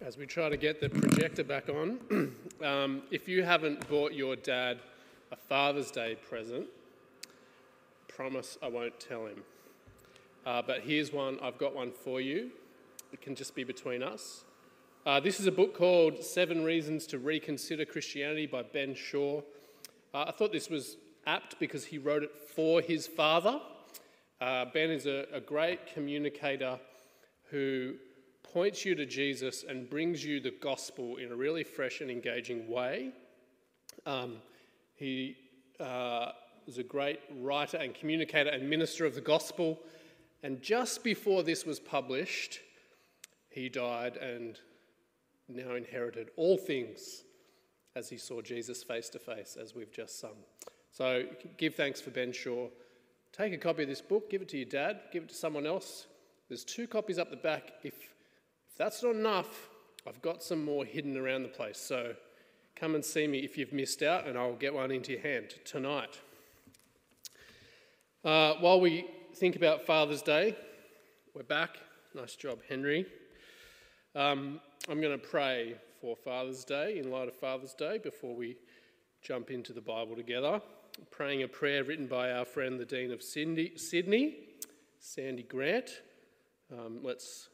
as we try to get the projector back on, um, if you haven't bought your dad a Father's Day present, promise I won't tell him. Uh, but here's one, I've got one for you. It can just be between us. Uh, this is a book called Seven Reasons to Reconsider Christianity by Ben Shaw. Uh, I thought this was apt because he wrote it for his father. Uh, ben is a, a great communicator who points you to Jesus and brings you the gospel in a really fresh and engaging way. Um, he uh, was a great writer and communicator and minister of the gospel. And just before this was published, he died and now inherited all things as he saw Jesus face to face, as we've just sung. So give thanks for Ben Shaw. Take a copy of this book, give it to your dad, give it to someone else. There's two copies up the back. If that's not enough, I've got some more hidden around the place. So come and see me if you've missed out, and I'll get one into your hand tonight. Uh, while we think about Father's Day, we're back. Nice job, Henry. Um, I'm going to pray for Father's Day in light of Father's Day before we jump into the Bible together. I'm praying a prayer written by our friend, the Dean of Sydney, Sydney Sandy Grant. Um, let's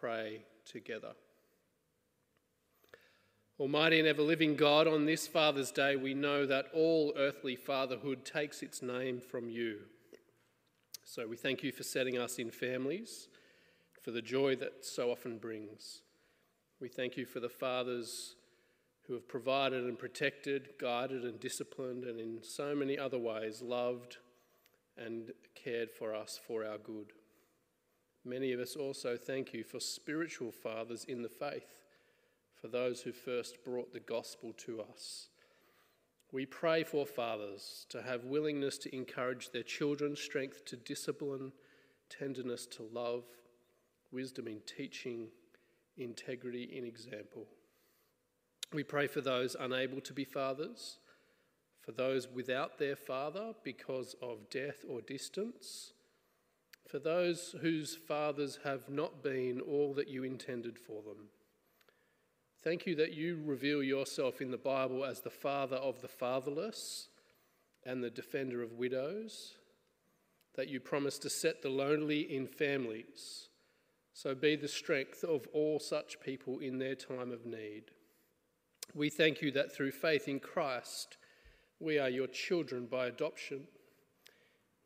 pray together. Almighty and ever living God, on this Father's Day, we know that all earthly fatherhood takes its name from you. So we thank you for setting us in families, for the joy that so often brings. We thank you for the fathers who have provided and protected, guided and disciplined, and in so many other ways loved and cared for us for our good. Many of us also thank you for spiritual fathers in the faith, for those who first brought the gospel to us. We pray for fathers to have willingness to encourage their children, strength to discipline, tenderness to love, wisdom in teaching, integrity in example. We pray for those unable to be fathers, for those without their father because of death or distance for those whose fathers have not been all that you intended for them. Thank you that you reveal yourself in the Bible as the father of the fatherless and the defender of widows, that you promise to set the lonely in families. So be the strength of all such people in their time of need. We thank you that through faith in Christ, we are your children by adoption.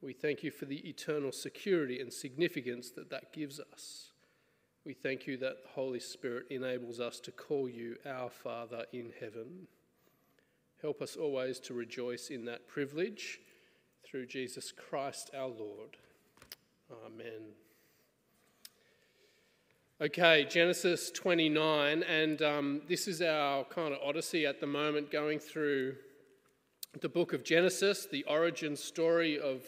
We thank you for the eternal security and significance that that gives us. We thank you that the Holy Spirit enables us to call you our Father in heaven. Help us always to rejoice in that privilege through Jesus Christ our Lord. Amen. Okay, Genesis 29, and um, this is our kind of odyssey at the moment, going through the book of Genesis, the origin story of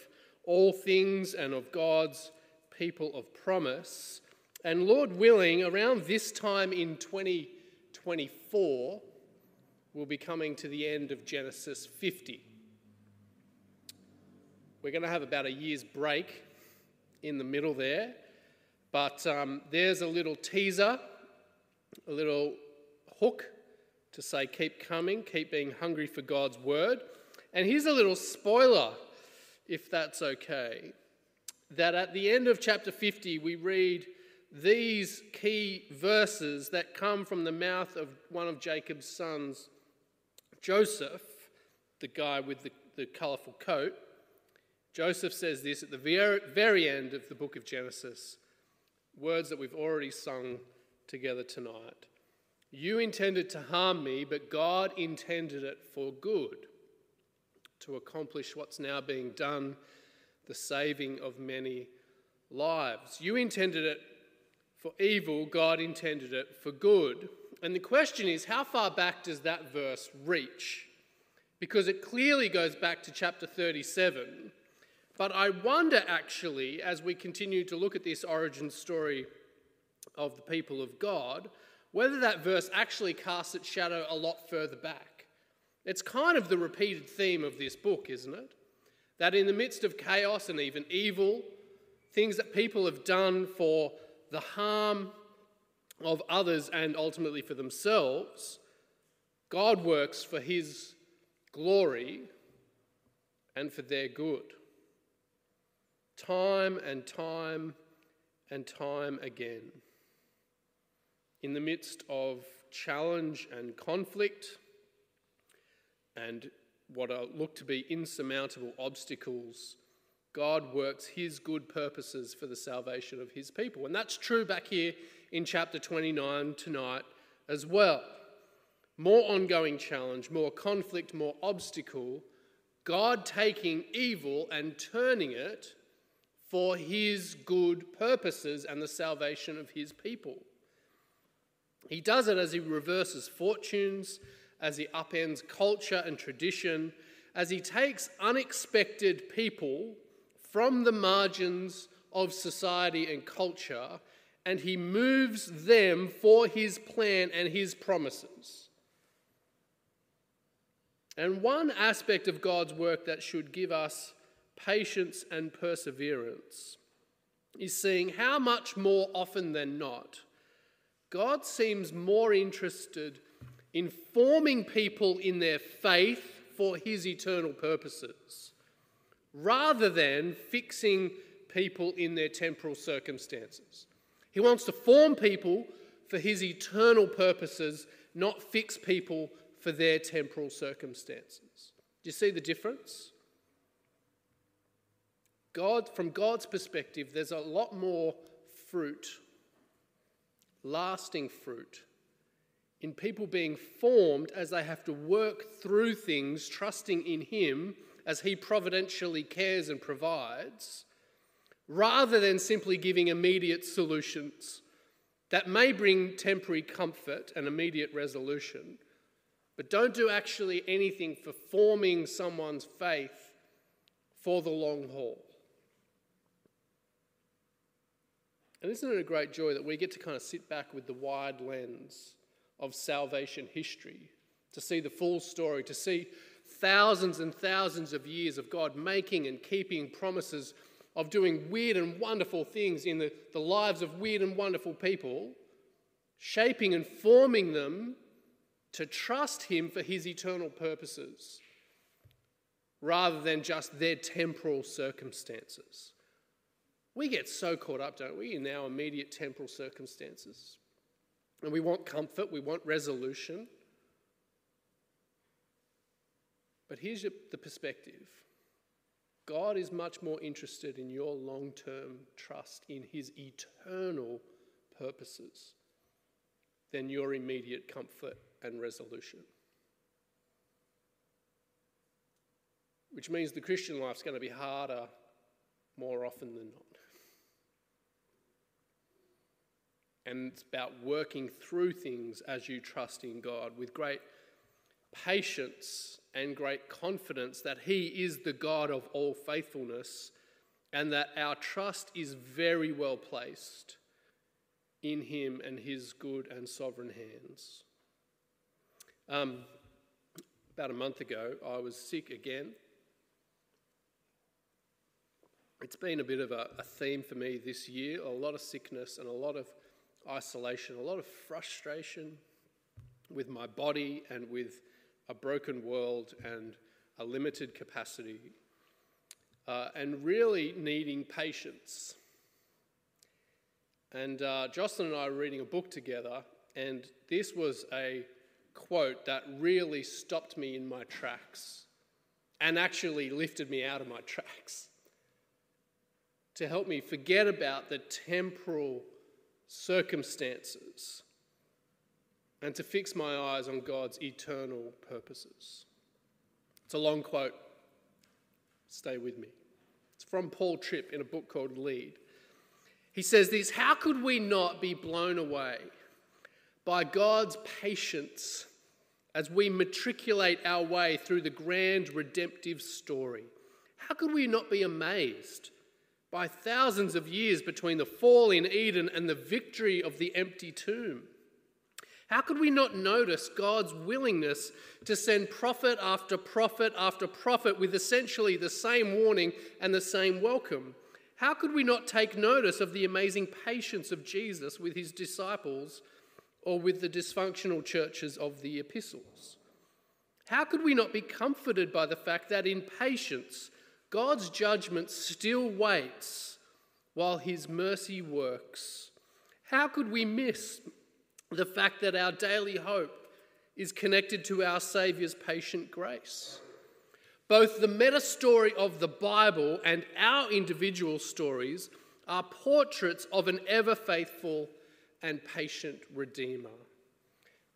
all things and of God's people of promise. And Lord willing, around this time in 2024, we'll be coming to the end of Genesis 50. We're going to have about a year's break in the middle there, but um, there's a little teaser, a little hook to say, keep coming, keep being hungry for God's word. And here's a little spoiler if that's okay, that at the end of chapter 50, we read these key verses that come from the mouth of one of Jacob's sons, Joseph, the guy with the, the colourful coat. Joseph says this at the very, very end of the book of Genesis, words that we've already sung together tonight. You intended to harm me, but God intended it for good to accomplish what's now being done the saving of many lives. You intended it for evil, God intended it for good. And the question is how far back does that verse reach? Because it clearly goes back to chapter 37. But I wonder actually, as we continue to look at this origin story of the people of God, whether that verse actually casts its shadow a lot further back. It's kind of the repeated theme of this book, isn't it? That in the midst of chaos and even evil, things that people have done for the harm of others and ultimately for themselves, God works for his glory and for their good. Time and time and time again. In the midst of challenge and conflict and what look to be insurmountable obstacles, God works his good purposes for the salvation of his people. And that's true back here in chapter 29 tonight as well. More ongoing challenge, more conflict, more obstacle. God taking evil and turning it for his good purposes and the salvation of his people. He does it as he reverses fortunes, as he upends culture and tradition, as he takes unexpected people from the margins of society and culture and he moves them for his plan and his promises. And one aspect of God's work that should give us patience and perseverance is seeing how much more often than not God seems more interested in forming people in their faith for his eternal purposes rather than fixing people in their temporal circumstances. He wants to form people for his eternal purposes, not fix people for their temporal circumstances. Do you see the difference? God, from God's perspective, there's a lot more fruit, lasting fruit, in people being formed as they have to work through things, trusting in Him as He providentially cares and provides, rather than simply giving immediate solutions that may bring temporary comfort and immediate resolution, but don't do actually anything for forming someone's faith for the long haul. And isn't it a great joy that we get to kind of sit back with the wide lens of salvation history, to see the full story, to see thousands and thousands of years of God making and keeping promises of doing weird and wonderful things in the, the lives of weird and wonderful people, shaping and forming them to trust Him for His eternal purposes rather than just their temporal circumstances. We get so caught up, don't we, in our immediate temporal circumstances. And we want comfort, we want resolution. But here's the perspective God is much more interested in your long term trust in His eternal purposes than your immediate comfort and resolution. Which means the Christian life's going to be harder more often than not. And it's about working through things as you trust in God with great patience and great confidence that He is the God of all faithfulness and that our trust is very well placed in Him and His good and sovereign hands. Um, about a month ago, I was sick again. It's been a bit of a, a theme for me this year a lot of sickness and a lot of isolation, a lot of frustration with my body and with a broken world and a limited capacity, uh, and really needing patience. And uh, Jocelyn and I were reading a book together, and this was a quote that really stopped me in my tracks and actually lifted me out of my tracks to help me forget about the temporal circumstances and to fix my eyes on God's eternal purposes. It's a long quote. Stay with me. It's from Paul Tripp in a book called Lead. He says this How could we not be blown away by God's patience as we matriculate our way through the grand redemptive story? How could we not be amazed by thousands of years between the fall in Eden and the victory of the empty tomb. How could we not notice God's willingness to send prophet after prophet after prophet with essentially the same warning and the same welcome? How could we not take notice of the amazing patience of Jesus with his disciples or with the dysfunctional churches of the epistles? How could we not be comforted by the fact that in patience, God's judgment still waits while his mercy works? How could we miss the fact that our daily hope is connected to our Saviour's patient grace? Both the meta story of the Bible and our individual stories are portraits of an ever faithful and patient Redeemer.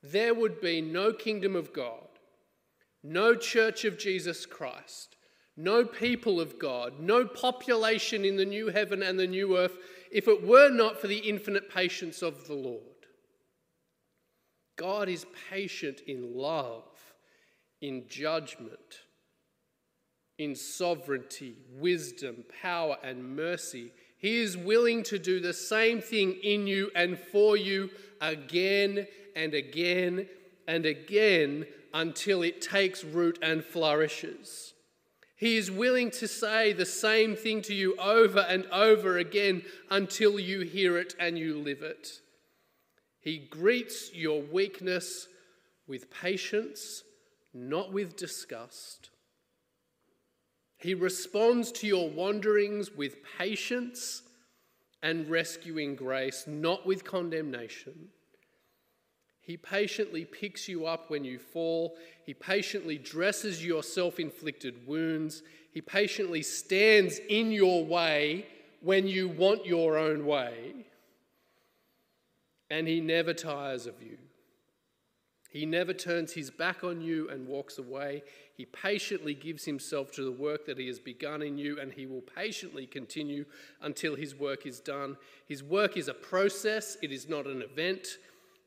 There would be no kingdom of God, no church of Jesus Christ, no people of God, no population in the new heaven and the new earth if it were not for the infinite patience of the Lord. God is patient in love, in judgment in sovereignty, wisdom, power, and mercy. He is willing to do the same thing in you and for you again and again and again until it takes root and flourishes. He is willing to say the same thing to you over and over again until you hear it and you live it. He greets your weakness with patience, not with disgust. He responds to your wanderings with patience and rescuing grace, not with condemnation. He patiently picks you up when you fall. He patiently dresses your self inflicted wounds. He patiently stands in your way when you want your own way. And he never tires of you. He never turns his back on you and walks away. He patiently gives himself to the work that he has begun in you, and he will patiently continue until his work is done. His work is a process, it is not an event.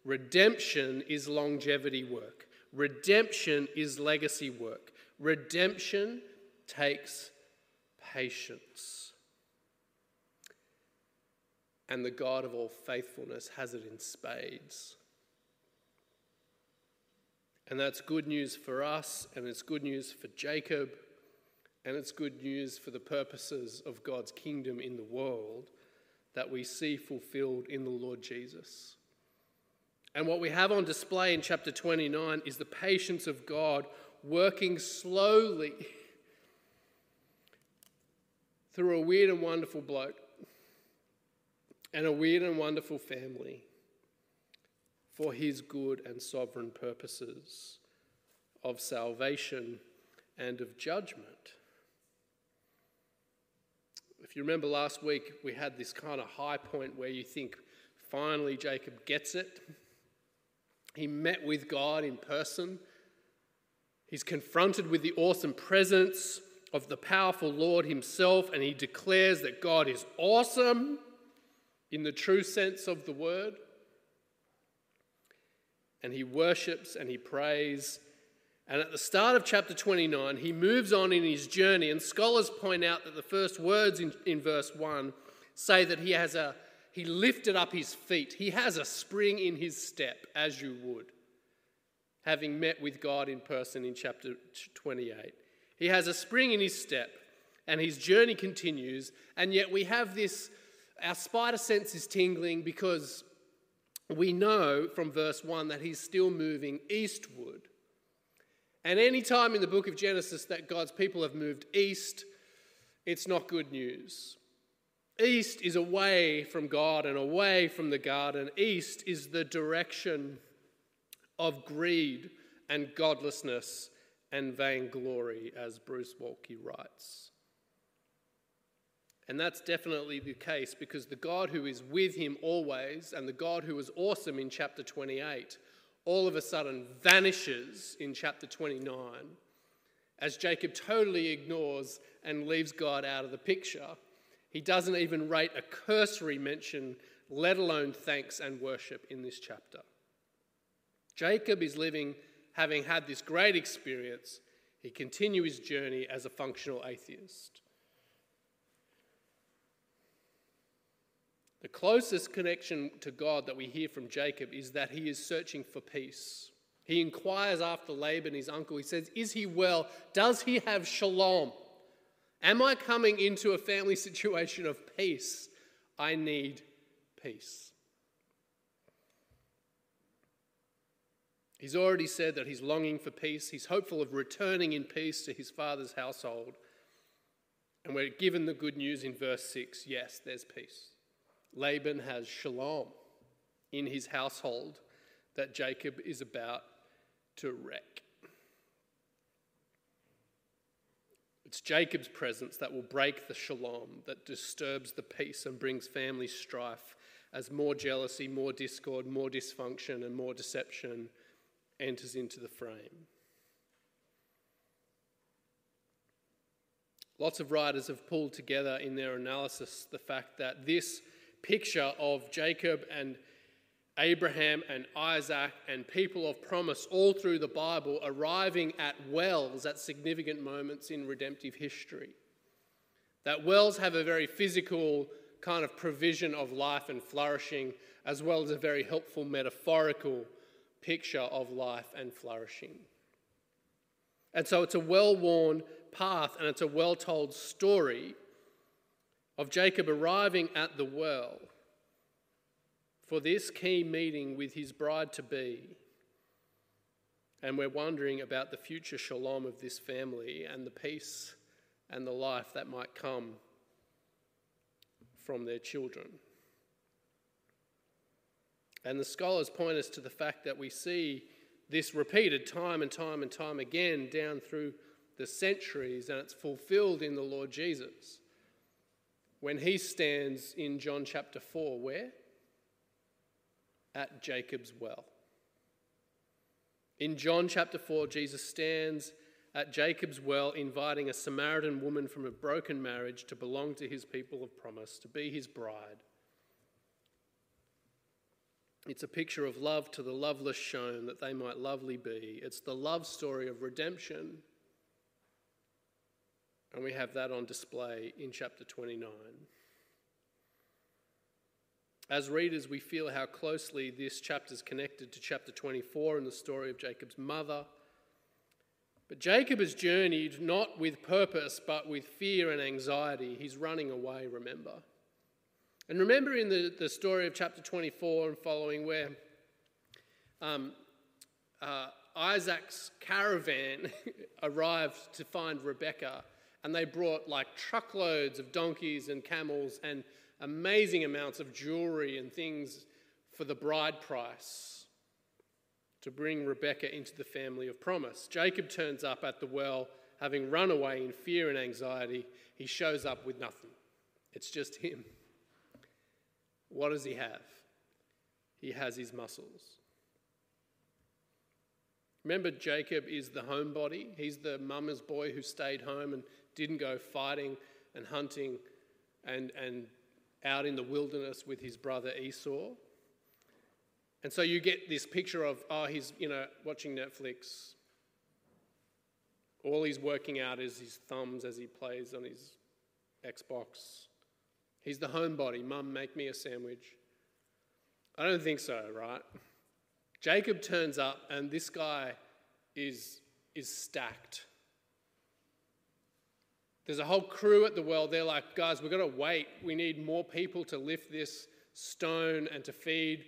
Redemption is longevity work, redemption is legacy work. Redemption takes patience. And the God of all faithfulness has it in spades. And that's good news for us, and it's good news for Jacob, and it's good news for the purposes of God's kingdom in the world that we see fulfilled in the Lord Jesus. And what we have on display in chapter 29 is the patience of God working slowly through a weird and wonderful bloke and a weird and wonderful family for his good and sovereign purposes of salvation and of judgment. If you remember last week, we had this kind of high point where you think, finally, Jacob gets it. He met with God in person. He's confronted with the awesome presence of the powerful Lord Himself, and he declares that God is awesome in the true sense of the word and he worships and he prays. And at the start of chapter 29, he moves on in his journey, and scholars point out that the first words in, in verse 1 say that he has a he lifted up his feet. He has a spring in his step, as you would, having met with God in person in chapter 28. He has a spring in his step, and his journey continues, and yet we have this our spider sense is tingling because we know from verse 1 that he's still moving eastward. And any time in the book of Genesis that God's people have moved east, it's not good news. East is away from God and away from the garden. East is the direction of greed and godlessness and vainglory, as Bruce Waltke writes. And that's definitely the case because the God who is with him always and the God who was awesome in chapter 28 all of a sudden vanishes in chapter 29 as Jacob totally ignores and leaves God out of the picture. He doesn't even rate a cursory mention, let alone thanks and worship in this chapter. Jacob is living, having had this great experience, he continues his journey as a functional atheist. The closest connection to God that we hear from Jacob is that he is searching for peace. He inquires after Laban, his uncle. He says, Is he well? Does he have shalom? Am I coming into a family situation of peace? I need peace. He's already said that he's longing for peace. He's hopeful of returning in peace to his father's household. And we're given the good news in verse 6 yes, there's peace. Laban has shalom in his household that Jacob is about to wreck. It's Jacob's presence that will break the shalom, that disturbs the peace and brings family strife as more jealousy, more discord, more dysfunction, and more deception enters into the frame. Lots of writers have pulled together in their analysis the fact that this picture of Jacob and Abraham and Isaac and people of promise all through the Bible arriving at wells at significant moments in redemptive history. That wells have a very physical kind of provision of life and flourishing, as well as a very helpful metaphorical picture of life and flourishing. And so it's a well worn path and it's a well told story of Jacob arriving at the well for this key meeting with his bride to be. And we're wondering about the future shalom of this family and the peace and the life that might come from their children. And the scholars point us to the fact that we see this repeated time and time and time again down through the centuries, and it's fulfilled in the Lord Jesus when he stands in John chapter 4, where? At Jacob's well. In John chapter 4, Jesus stands at Jacob's well, inviting a Samaritan woman from a broken marriage to belong to his people of promise, to be his bride. It's a picture of love to the loveless shown that they might lovely be. It's the love story of redemption. And we have that on display in chapter 29. As readers, we feel how closely this chapter is connected to chapter 24 and the story of Jacob's mother. But Jacob has journeyed not with purpose, but with fear and anxiety. He's running away, remember. And remember in the, the story of chapter 24 and following, where um, uh, Isaac's caravan arrived to find Rebekah, and they brought like truckloads of donkeys and camels and amazing amounts of jewelry and things for the bride price to bring Rebekah into the family of promise. Jacob turns up at the well, having run away in fear and anxiety. He shows up with nothing, it's just him. What does he have? He has his muscles. Remember, Jacob is the homebody. He's the mama's boy who stayed home and didn't go fighting and hunting and, and out in the wilderness with his brother Esau. And so you get this picture of, oh, he's, you know, watching Netflix. All he's working out is his thumbs as he plays on his Xbox. He's the homebody. Mum, make me a sandwich. I don't think so, right? Jacob turns up, and this guy is, is stacked. There's a whole crew at the well. They're like, guys, we've got to wait. We need more people to lift this stone and to feed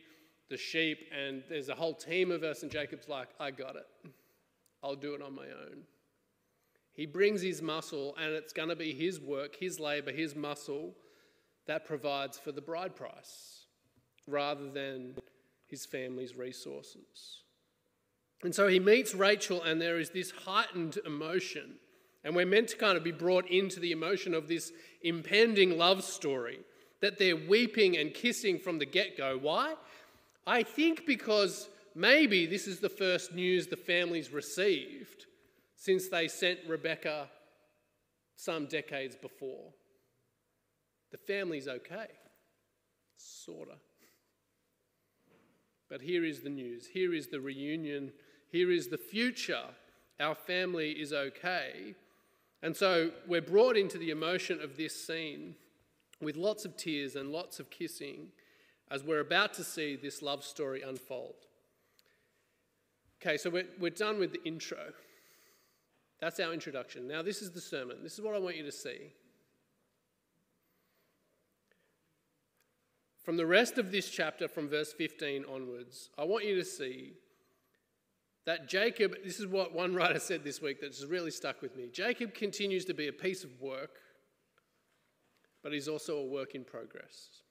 the sheep. And there's a whole team of us. And Jacob's like, I got it. I'll do it on my own. He brings his muscle, and it's going to be his work, his labor, his muscle that provides for the bride price rather than his family's resources. And so he meets Rachel, and there is this heightened emotion. And we're meant to kind of be brought into the emotion of this impending love story that they're weeping and kissing from the get go. Why? I think because maybe this is the first news the family's received since they sent Rebecca some decades before. The family's okay. Sorta. But here is the news. Here is the reunion. Here is the future. Our family is okay. And so we're brought into the emotion of this scene with lots of tears and lots of kissing as we're about to see this love story unfold. Okay, so we're, we're done with the intro. That's our introduction. Now, this is the sermon. This is what I want you to see. From the rest of this chapter, from verse 15 onwards, I want you to see that Jacob, this is what one writer said this week that's really stuck with me. Jacob continues to be a piece of work, but he's also a work in progress.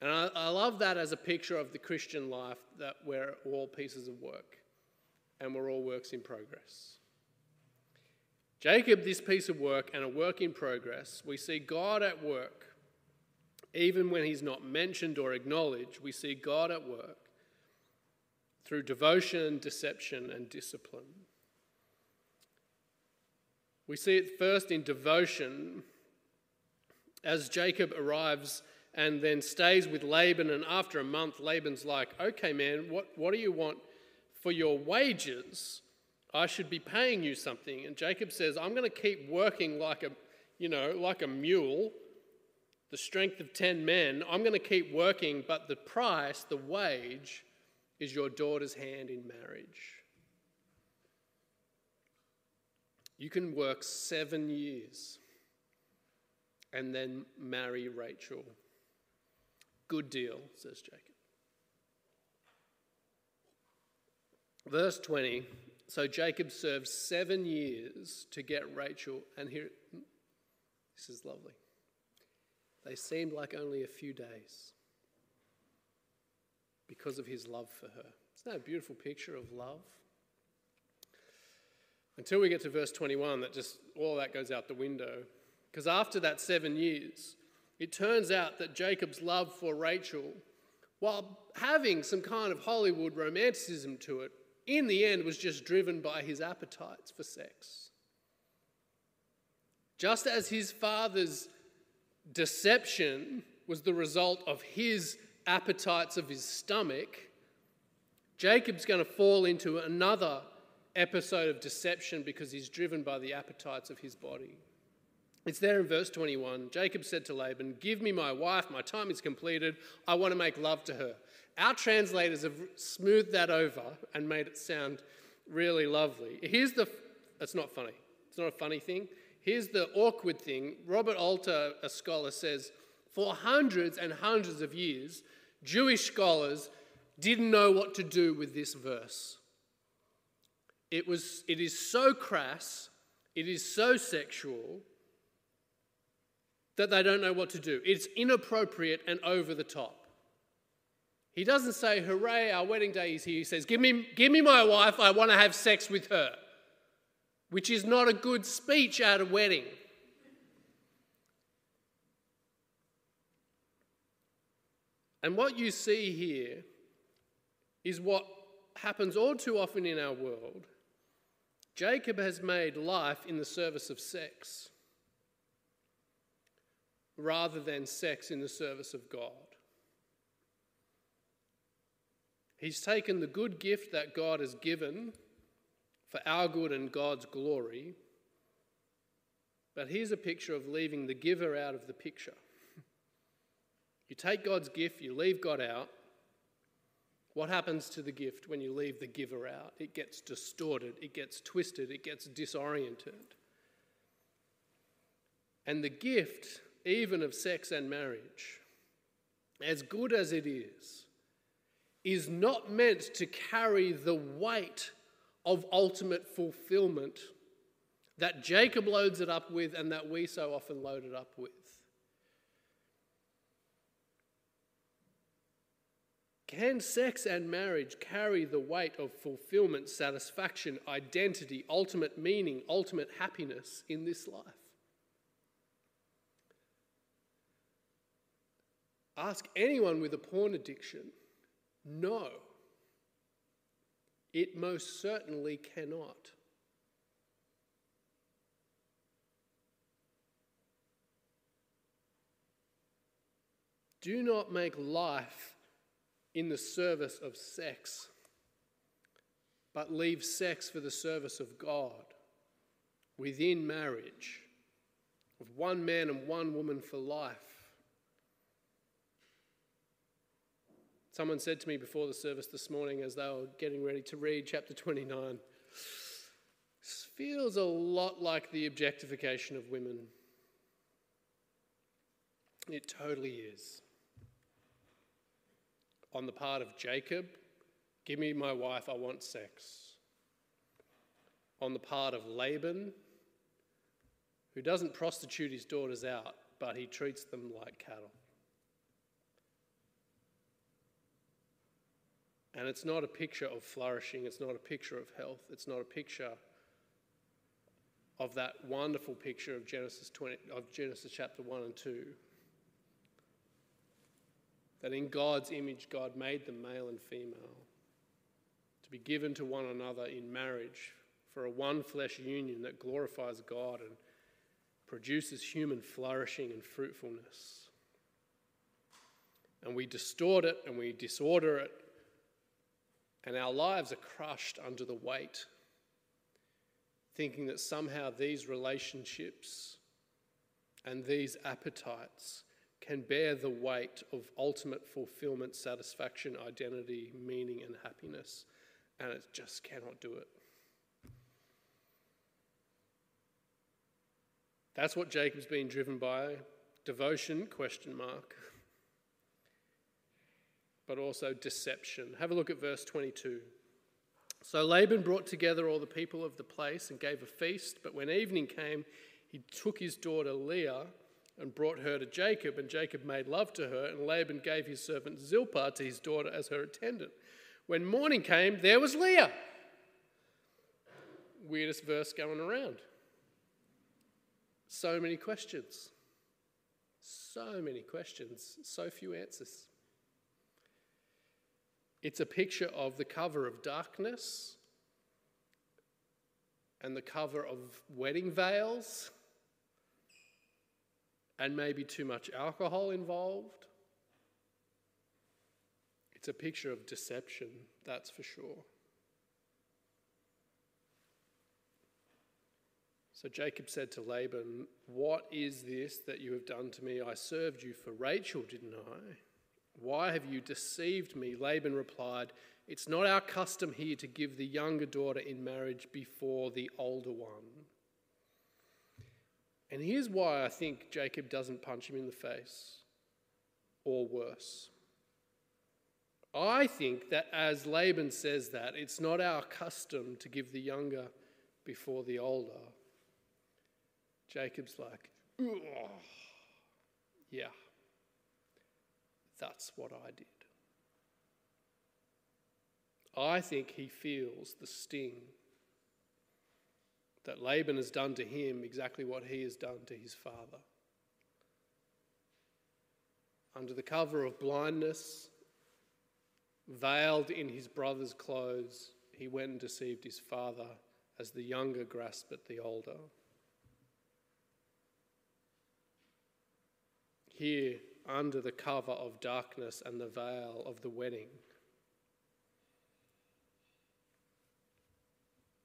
And I, I love that as a picture of the Christian life that we're all pieces of work and we're all works in progress. Jacob, this piece of work and a work in progress, we see God at work. Even when he's not mentioned or acknowledged, we see God at work through devotion, deception, and discipline. We see it first in devotion as Jacob arrives and then stays with Laban. And after a month, Laban's like, okay, man, what, what do you want for your wages? I should be paying you something. And Jacob says, I'm going to keep working like a, you know, like a mule, the strength of 10 men. I'm going to keep working, but the price, the wage, is your daughter's hand in marriage. You can work seven years and then marry Rachel. Good deal, says Jacob. Verse 20 So Jacob served seven years to get Rachel, and here, this is lovely. They seemed like only a few days because of his love for her. Isn't that a beautiful picture of love? Until we get to verse 21, that just all that goes out the window. Because after that seven years, it turns out that Jacob's love for Rachel, while having some kind of Hollywood romanticism to it, in the end was just driven by his appetites for sex. Just as his father's deception was the result of his appetites of his stomach, Jacob's going to fall into another episode of deception because he's driven by the appetites of his body. It's there in verse 21. Jacob said to Laban, Give me my wife, my time is completed. I want to make love to her. Our translators have smoothed that over and made it sound really lovely. Here's the, it's not funny. It's not a funny thing. Here's the awkward thing. Robert Alter, a scholar, says, For hundreds and hundreds of years, Jewish scholars didn't know what to do with this verse. It, was, it is so crass, it is so sexual, that they don't know what to do. It's inappropriate and over the top. He doesn't say, Hooray, our wedding day is here. He says, Give me, give me my wife, I want to have sex with her, which is not a good speech at a wedding. And what you see here is what happens all too often in our world. Jacob has made life in the service of sex rather than sex in the service of God. He's taken the good gift that God has given for our good and God's glory, but here's a picture of leaving the giver out of the picture. You take God's gift, you leave God out. What happens to the gift when you leave the giver out? It gets distorted, it gets twisted, it gets disoriented. And the gift, even of sex and marriage, as good as it is, is not meant to carry the weight of ultimate fulfillment that Jacob loads it up with and that we so often load it up with. Can sex and marriage carry the weight of fulfillment, satisfaction, identity, ultimate meaning, ultimate happiness in this life? Ask anyone with a porn addiction. No. It most certainly cannot. Do not make life in the service of sex, but leave sex for the service of God within marriage, of one man and one woman for life. Someone said to me before the service this morning as they were getting ready to read chapter 29, This feels a lot like the objectification of women. It totally is. On the part of Jacob, give me my wife, I want sex. On the part of Laban, who doesn't prostitute his daughters out, but he treats them like cattle. And it's not a picture of flourishing, it's not a picture of health, it's not a picture of that wonderful picture of Genesis 20 of Genesis chapter 1 and 2. That in God's image God made them male and female to be given to one another in marriage for a one flesh union that glorifies God and produces human flourishing and fruitfulness. And we distort it and we disorder it, and our lives are crushed under the weight, thinking that somehow these relationships and these appetites can bear the weight of ultimate fulfillment, satisfaction, identity, meaning, and happiness, and it just cannot do it. That's what Jacob's been driven by. Devotion, question mark. But also deception. Have a look at verse 22. So Laban brought together all the people of the place and gave a feast, but when evening came, he took his daughter Leah and brought her to Jacob, and Jacob made love to her, and Laban gave his servant Zilpah to his daughter as her attendant. When morning came, there was Leah. Weirdest verse going around. So many questions. So many questions, so few answers. It's a picture of the cover of darkness and the cover of wedding veils and maybe too much alcohol involved. It's a picture of deception, that's for sure. So Jacob said to Laban, What is this that you have done to me? I served you for Rachel, didn't I? Why have you deceived me? Laban replied, It's not our custom here to give the younger daughter in marriage before the older one. And here's why I think Jacob doesn't punch him in the face, or worse. I think that as Laban says that, it's not our custom to give the younger before the older. Jacob's like, yeah, that's what I did. I think he feels the sting that Laban has done to him exactly what he has done to his father. Under the cover of blindness, veiled in his brother's clothes, he went and deceived his father as the younger grasped at the older. here under the cover of darkness and the veil of the wedding.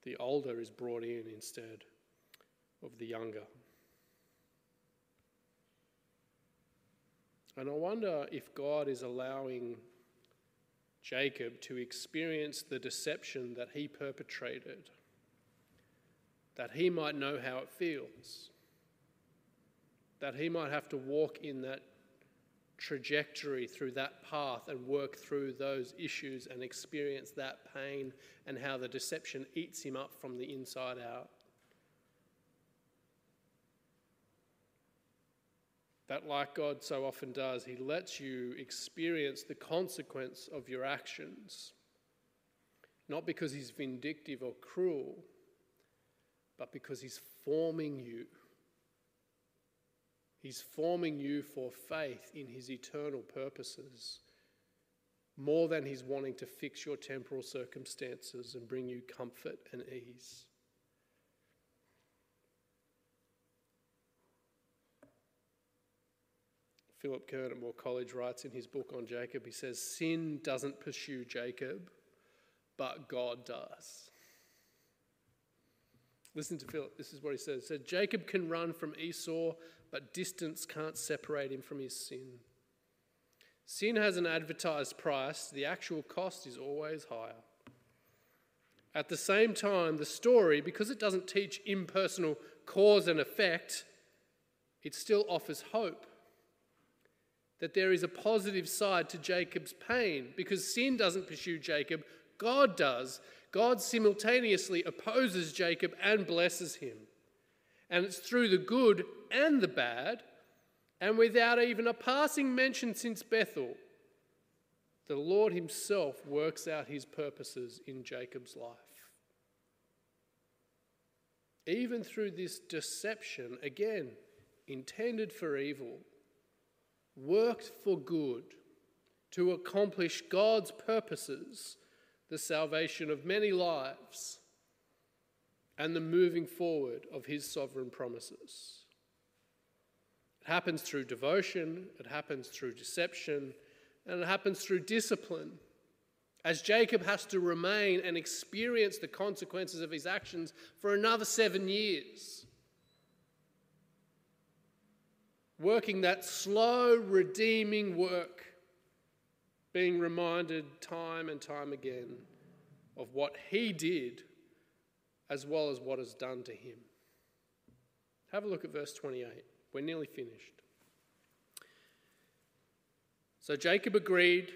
The older is brought in instead of the younger. And I wonder if God is allowing Jacob to experience the deception that he perpetrated, that he might know how it feels that he might have to walk in that trajectory through that path and work through those issues and experience that pain and how the deception eats him up from the inside out. That, like God so often does, He lets you experience the consequence of your actions, not because He's vindictive or cruel, but because He's forming you He's forming you for faith in his eternal purposes more than he's wanting to fix your temporal circumstances and bring you comfort and ease. Philip Kern at Moore College writes in his book on Jacob, he says, Sin doesn't pursue Jacob, but God does. Listen to Philip. This is what he says. He said, Jacob can run from Esau, but distance can't separate him from his sin. Sin has an advertised price, the actual cost is always higher. At the same time, the story, because it doesn't teach impersonal cause and effect, it still offers hope that there is a positive side to Jacob's pain because sin doesn't pursue Jacob, God does. God simultaneously opposes Jacob and blesses him. And it's through the good and the bad, and without even a passing mention since Bethel, the Lord Himself works out His purposes in Jacob's life. Even through this deception, again, intended for evil, worked for good to accomplish God's purposes, the salvation of many lives, and the moving forward of His sovereign promises. It happens through devotion, it happens through deception, and it happens through discipline. As Jacob has to remain and experience the consequences of his actions for another seven years. Working that slow, redeeming work, being reminded time and time again of what he did as well as what is done to him. Have a look at verse 28. We're nearly finished. So Jacob agreed,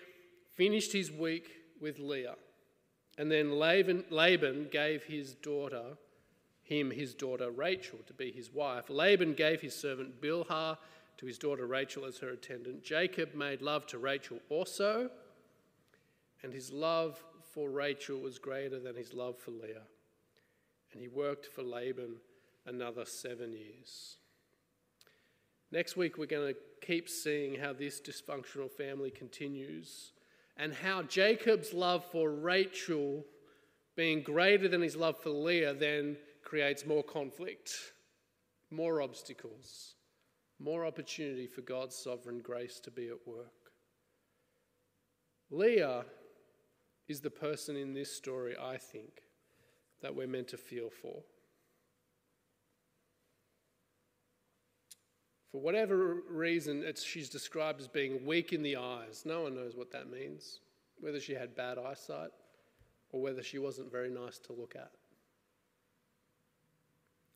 finished his week with Leah. And then Laban, Laban gave his daughter, him his daughter Rachel, to be his wife. Laban gave his servant Bilhah to his daughter Rachel as her attendant. Jacob made love to Rachel also, and his love for Rachel was greater than his love for Leah. And he worked for Laban another seven years. Next week, we're going to keep seeing how this dysfunctional family continues and how Jacob's love for Rachel, being greater than his love for Leah, then creates more conflict, more obstacles, more opportunity for God's sovereign grace to be at work. Leah is the person in this story, I think, that we're meant to feel for. For whatever reason, she's described as being weak in the eyes. No one knows what that means, whether she had bad eyesight or whether she wasn't very nice to look at.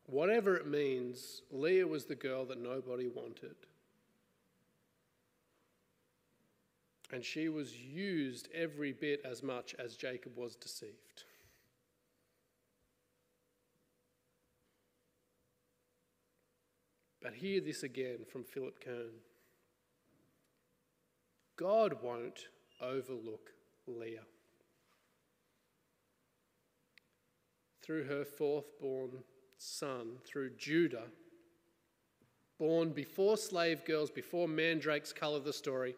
Whatever it means, Leah was the girl that nobody wanted. And she was used every bit as much as Jacob was deceived. But hear this again from Philip Kern God won't overlook Leah. Through her fourth born son, through Judah, born before slave girls, before mandrakes colour the story.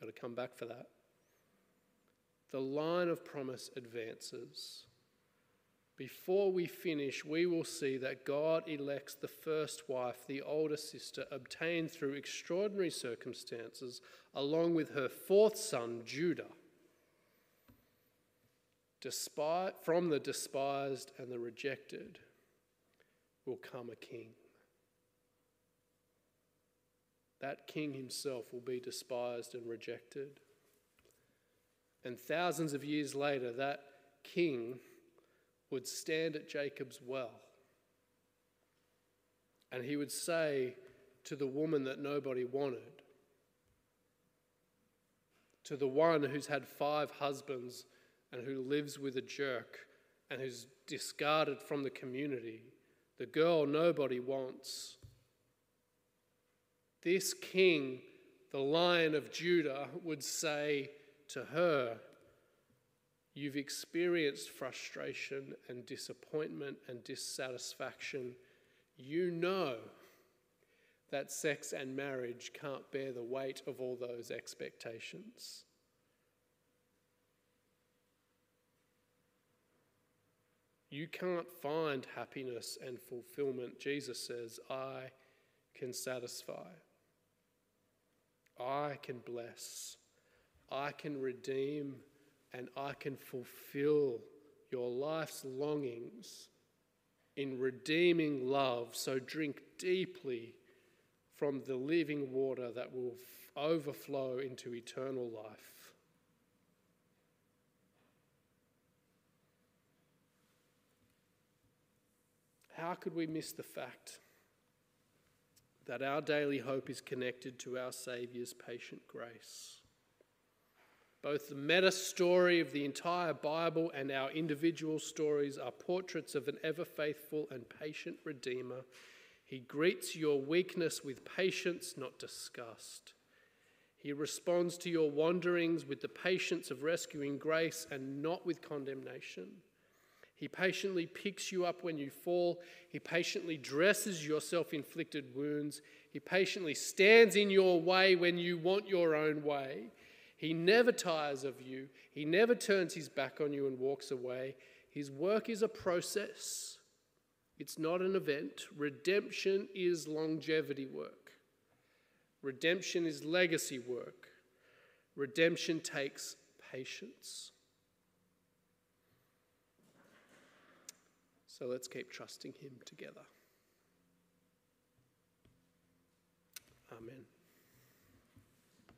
Got to come back for that. The line of promise advances. Before we finish, we will see that God elects the first wife, the older sister, obtained through extraordinary circumstances, along with her fourth son, Judah. Despite, from the despised and the rejected will come a king. That king himself will be despised and rejected. And thousands of years later, that king would stand at Jacob's well and he would say to the woman that nobody wanted, to the one who's had five husbands and who lives with a jerk and who's discarded from the community, the girl nobody wants. This king, the lion of Judah, would say to her, You've experienced frustration and disappointment and dissatisfaction. You know that sex and marriage can't bear the weight of all those expectations. You can't find happiness and fulfillment. Jesus says, I can satisfy, I can bless, I can redeem and I can fulfill your life's longings in redeeming love. So drink deeply from the living water that will overflow into eternal life. How could we miss the fact that our daily hope is connected to our Saviour's patient grace? Both the meta story of the entire Bible and our individual stories are portraits of an ever faithful and patient Redeemer. He greets your weakness with patience, not disgust. He responds to your wanderings with the patience of rescuing grace and not with condemnation. He patiently picks you up when you fall. He patiently dresses your self inflicted wounds. He patiently stands in your way when you want your own way. He never tires of you, He never turns His back on you and walks away. His work is a process, it's not an event. Redemption is longevity work, redemption is legacy work. Redemption takes patience. So let's keep trusting Him together. Amen.